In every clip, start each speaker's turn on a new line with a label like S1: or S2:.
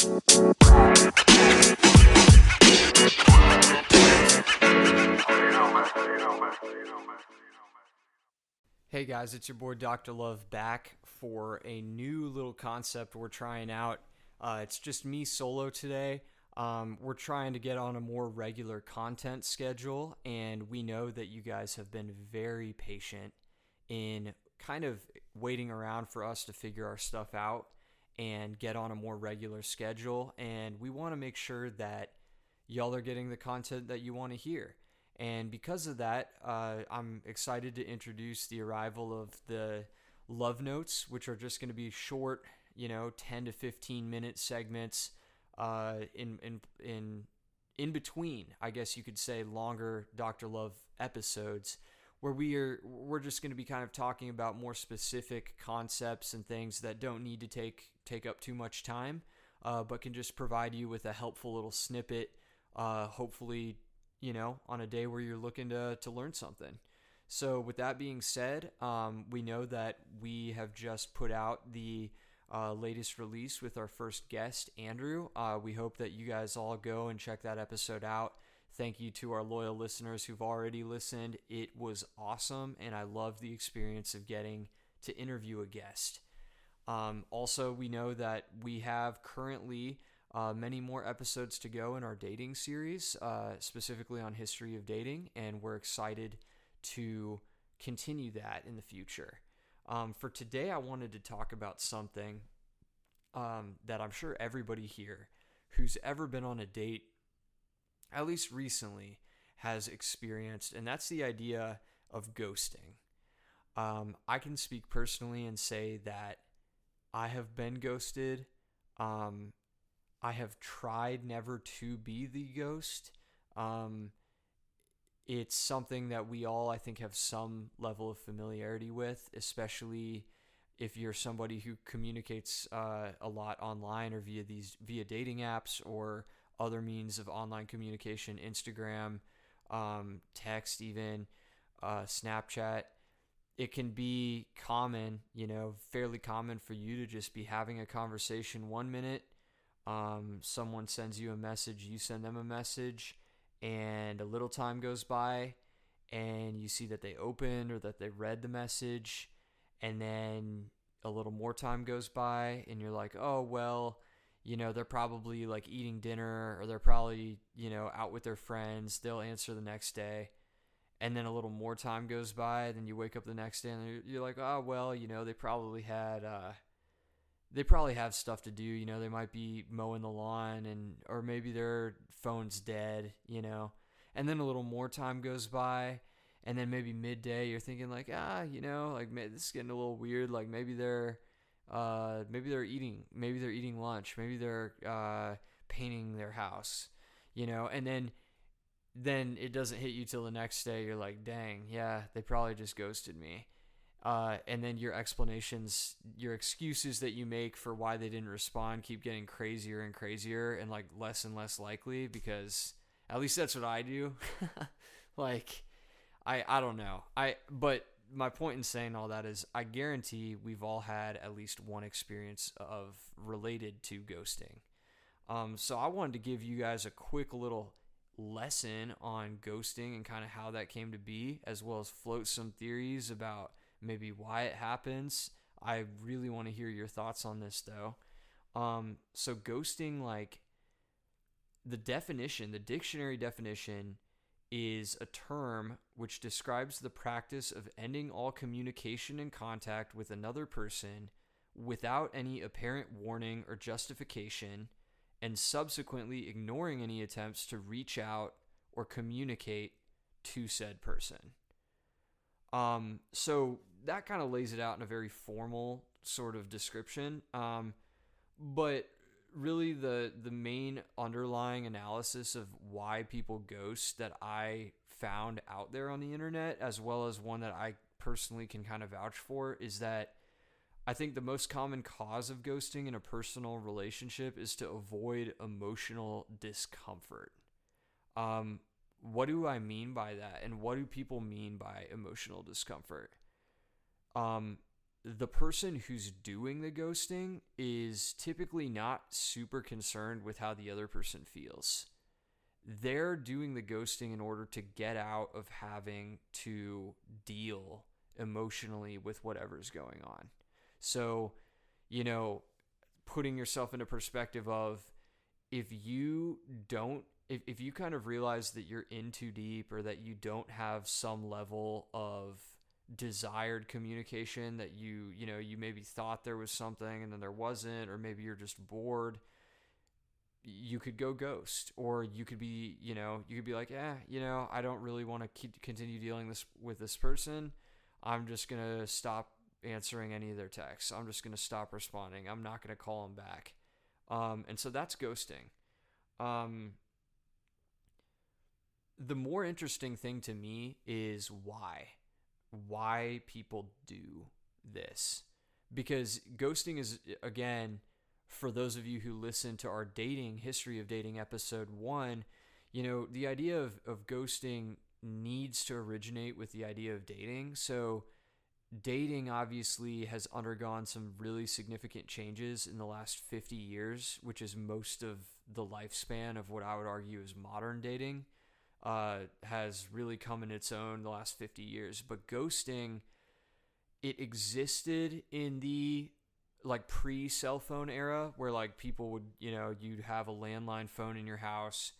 S1: Hey guys, it's your boy Dr. Love back for a new little concept we're trying out. Uh, it's just me solo today. Um, we're trying to get on a more regular content schedule, and we know that you guys have been very patient in kind of waiting around for us to figure our stuff out and get on a more regular schedule. And we want to make sure that y'all are getting the content that you want to hear. And because of that, uh, I'm excited to introduce the arrival of the love notes, which are just going to be short, you know, 10 to 15 minute segments uh, in, in, in, in between, I guess you could say, longer Dr. Love episodes where we are we're just going to be kind of talking about more specific concepts and things that don't need to take take up too much time, uh, but can just provide you with a helpful little snippet. Uh, hopefully, you know, on a day where you're looking to to learn something. So, with that being said, um, we know that we have just put out the uh, latest release with our first guest, Andrew. Uh, we hope that you guys all go and check that episode out. Thank you to our loyal listeners who've already listened. It was awesome, and I love the experience of getting to interview a guest. Um, also, we know that we have currently uh, many more episodes to go in our dating series, uh, specifically on history of dating, and we're excited to continue that in the future. Um, for today, I wanted to talk about something um, that I'm sure everybody here who's ever been on a date, at least recently, has experienced, and that's the idea of ghosting. Um, I can speak personally and say that I have been ghosted. Um, I have tried never to be the ghost. Um, it's something that we all, I think, have some level of familiarity with, especially if you're somebody who communicates uh, a lot online or via these via dating apps or other means of online communication, Instagram, um, text, even uh, Snapchat. It can be common, you know, fairly common for you to just be having a conversation one minute. Um, someone sends you a message, you send them a message, and a little time goes by, and you see that they opened or that they read the message, and then a little more time goes by, and you're like, oh, well, you know, they're probably like eating dinner or they're probably, you know, out with their friends. They'll answer the next day. And then a little more time goes by. Then you wake up the next day and you're like, oh, well, you know, they probably had, uh, they probably have stuff to do. You know, they might be mowing the lawn and, or maybe their phone's dead, you know. And then a little more time goes by. And then maybe midday, you're thinking, like, ah, you know, like, this is getting a little weird. Like, maybe they're, uh, maybe they're eating, maybe they're eating lunch, maybe they're uh, painting their house, you know, and then then it doesn't hit you till the next day. You're like, dang, yeah, they probably just ghosted me. Uh, and then your explanations, your excuses that you make for why they didn't respond keep getting crazier and crazier and like less and less likely because at least that's what I do. like, I I don't know. I but my point in saying all that is I guarantee we've all had at least one experience of related to ghosting. Um, so I wanted to give you guys a quick little lesson on ghosting and kind of how that came to be, as well as float some theories about maybe why it happens. I really want to hear your thoughts on this though. Um, so ghosting, like the definition, the dictionary definition is a term which describes the practice of ending all communication and contact with another person without any apparent warning or justification and subsequently ignoring any attempts to reach out or communicate to said person. Um, so that kind of lays it out in a very formal sort of description. Um, but really the the main underlying analysis of why people ghost that I found out there on the internet as well as one that I personally can kind of vouch for is that I think the most common cause of ghosting in a personal relationship is to avoid emotional discomfort. Um, what do I mean by that? And what do people mean by emotional discomfort? Um, the person who's doing the ghosting is typically not super concerned with how the other person feels. They're doing the ghosting in order to get out of having to deal emotionally with whatever's going on. So, you know, putting yourself into perspective of if you don't if, if you kind of realize that you're in too deep or that you don't have some level of desired communication that you you know you maybe thought there was something and then there wasn't or maybe you're just bored you could go ghost. Or you could be you know you could be like yeah you know i don't really want to continue dealing this with this person. I'm just to stop answering any of their texts. I'm just to stop responding. I'm not to call them back. Um, and so that's ghosting. Um, the more interesting thing to me is why why people do this. Because ghosting is again for those of you who listen to our dating history of dating episode 1 you know the idea of, of ghosting needs to originate with the idea of dating. So dating obviously has undergone some really significant changes in the last 50 years which is most of the lifespan of what i would argue is modern dating uh, has really come in its own the last 50 years. But ghosting, it existed in the like pre cell phone era where like people would, you know, you'd have a landline phone in your house,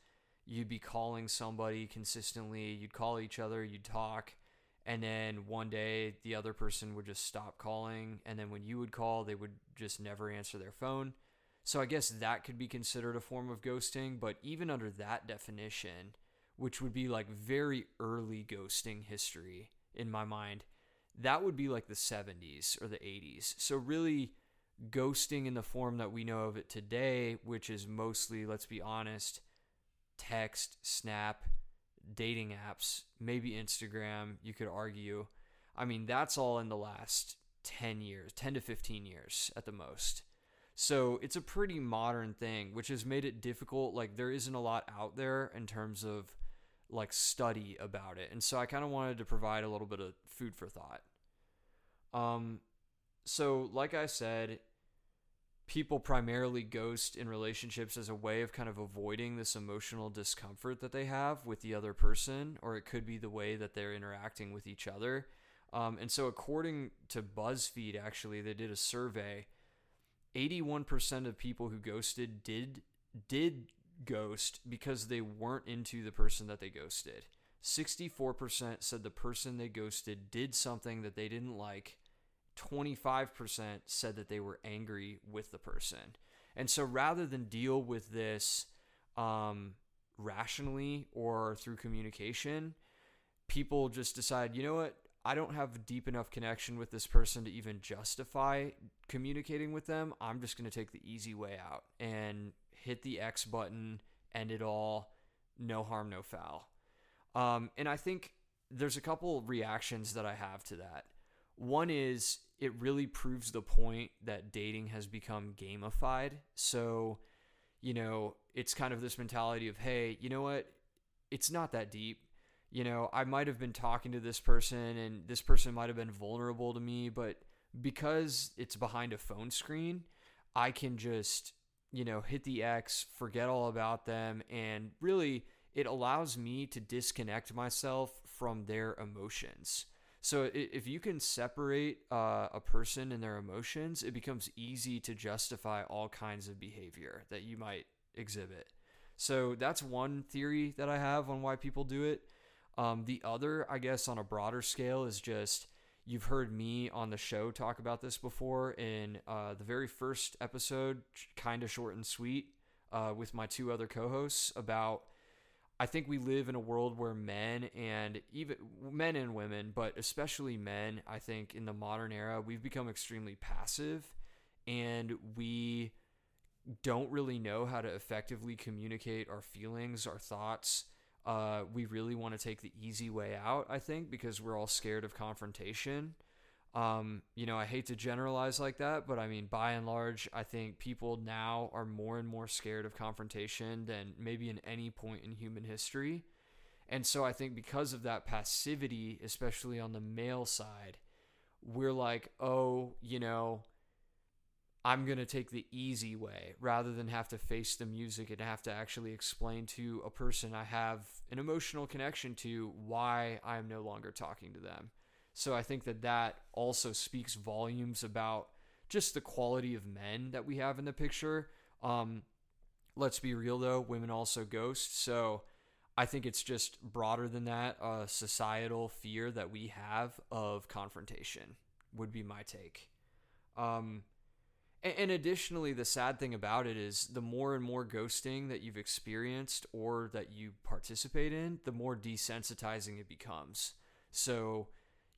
S1: you'd be calling somebody consistently, you'd call each other, you'd talk. And then one day the other person would just stop calling. And then when you would call, they would just never answer their phone. So I guess that could be considered a form of ghosting. But even under that definition, which would be like very early ghosting history in my mind, that would be like the 70s or the 80s. So, really, ghosting in the form that we know of it today, which is mostly, let's be honest, text, snap, dating apps, maybe Instagram, you could argue. I mean, that's all in the last 10 years, 10 to 15 years at the most. So it's a pretty modern thing, which has made it difficult. Like, there isn't a lot out there in terms of like study about it. And so I kind of wanted to provide a little bit of food for thought. Um so like I said, people primarily ghost in relationships as a way of kind of avoiding this emotional discomfort that they have with the other person, or it could be the way that they're interacting with each other. Um, and so, according to BuzzFeed, actually, they did a survey. 81% of people who ghosted did did ghost because they weren't into the person that they ghosted. 64% said the person they ghosted did something that they didn't like. 25% said that they were angry with the person. And so rather than deal with this um, rationally or through communication, people just decide, you know what? I don't have deep enough connection with this person to even justify communicating with them. I'm just going to take the easy way out and hit the X button, end it all, no harm, no foul. Um, and I think there's a couple reactions that I have to that. One is it really proves the point that dating has become gamified. So, you know, it's kind of this mentality of, hey, you know what? It's not that deep. You know, I might have been talking to this person and this person might have been vulnerable to me, but because it's behind a phone screen, I can just you know, hit the X, forget all about them, and really it allows me to disconnect myself from their emotions. So if you can separate uh, a person and their emotions, it becomes easy to justify all kinds of behavior that you might exhibit. So that's one theory that I have on why people do it. Um, the other, I guess, on a broader scale, is just You've heard me on the show talk about this before in uh, the very first episode, kind of short and sweet, uh, with my two other co hosts about. I think we live in a world where men and even men and women, but especially men, I think in the modern era, we've become extremely passive and we don't really know how to effectively communicate our feelings, our thoughts, uh, we really want to take the easy way out, I think, because we're all scared of confrontation. Um, you know, I hate to generalize like that, but I mean, by and large, I think people now are more and more scared of confrontation than maybe in any point in human history. And so I think because of that passivity, especially on the male side, we're like, oh, you know, I'm going to take the easy way rather than have to face the music and have to actually explain to a person I have an emotional connection to why I'm no longer talking to them. So I think that that also speaks volumes about just the quality of men that we have in the picture. Um, let's be real though, women also ghost. So I think it's just broader than that. A societal fear that we have of confrontation would be my take. Um, and, additionally, the sad thing about it is the more and more ghosting that you've experienced or that you participate in, the more desensitizing it becomes. So,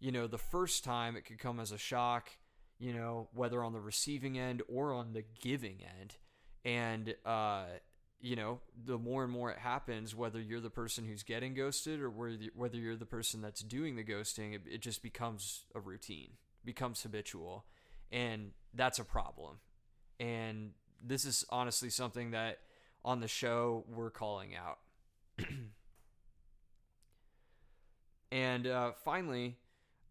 S1: you know, the first time it could come as a shock, you know, whether on the receiving end or on the giving end. And, uh, you know, the more and more it happens, whether you're the person who's getting ghosted or whether you're the person that's doing the ghosting, it, it just becomes a routine, becomes habitual and that's a problem. And this is honestly something that on the show we're calling out. and uh, finally,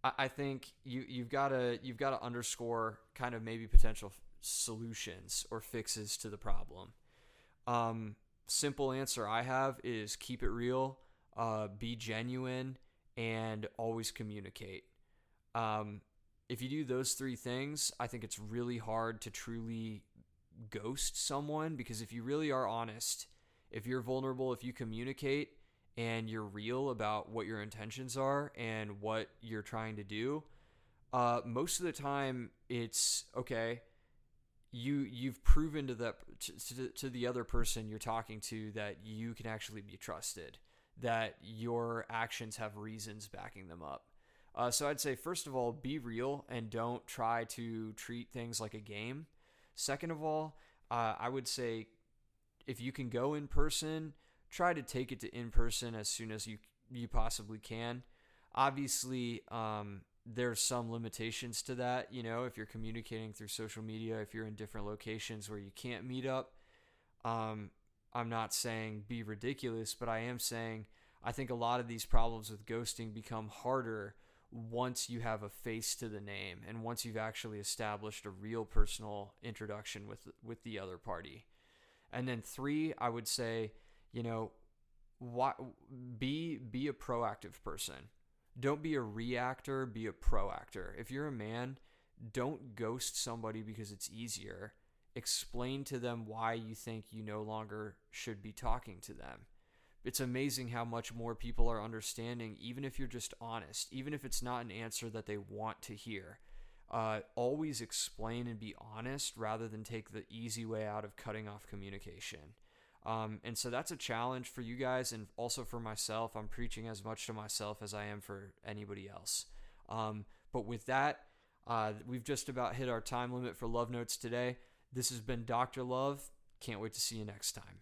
S1: I, I think you you've got to you've got to underscore kind of maybe potential solutions or fixes to the problem. Um, simple answer I have is keep it real, uh, be genuine, and always communicate. Um, if you do those three things, I think it's really hard to truly ghost someone because if you really are honest, if you're vulnerable, if you communicate and you're real about what your intentions are and what you're trying to do, uh, most of the time it's okay. You you've proven to the to, to the other person you're talking to that you can actually be trusted, that your actions have reasons backing them up. Uh, so I'd say, first of all, be real and don't try to treat things like a game. Second of all, uh, I would say if you can go in person, try to take it to in person as soon as you you possibly can. Obviously, um, there's some limitations to that. You know, if you're communicating through social media, if you're in different locations where you can't meet up, um, I'm not saying be ridiculous, but I am saying I think a lot of these problems with ghosting become harder once you have a face to the name and once you've actually established a real personal introduction with with the other party. And then 3, I would say, you know, why, be be a proactive person. Don't be a reactor, be a proactor. If you're a man, don't ghost somebody because it's easier. Explain to them why you think you no longer should be talking to them it's amazing how much more people are understanding, even if you're just honest, even if it's not an answer that they want to hear. Uh, always explain and be honest rather than take the easy way out of cutting off communication. Um, and so that's a challenge for you guys and also for myself. I'm preaching as much to myself as I am for anybody else. Um, but with that, uh, we've just about hit our time limit for Love Notes today. This has been Dr. Love. Can't wait to see you next time.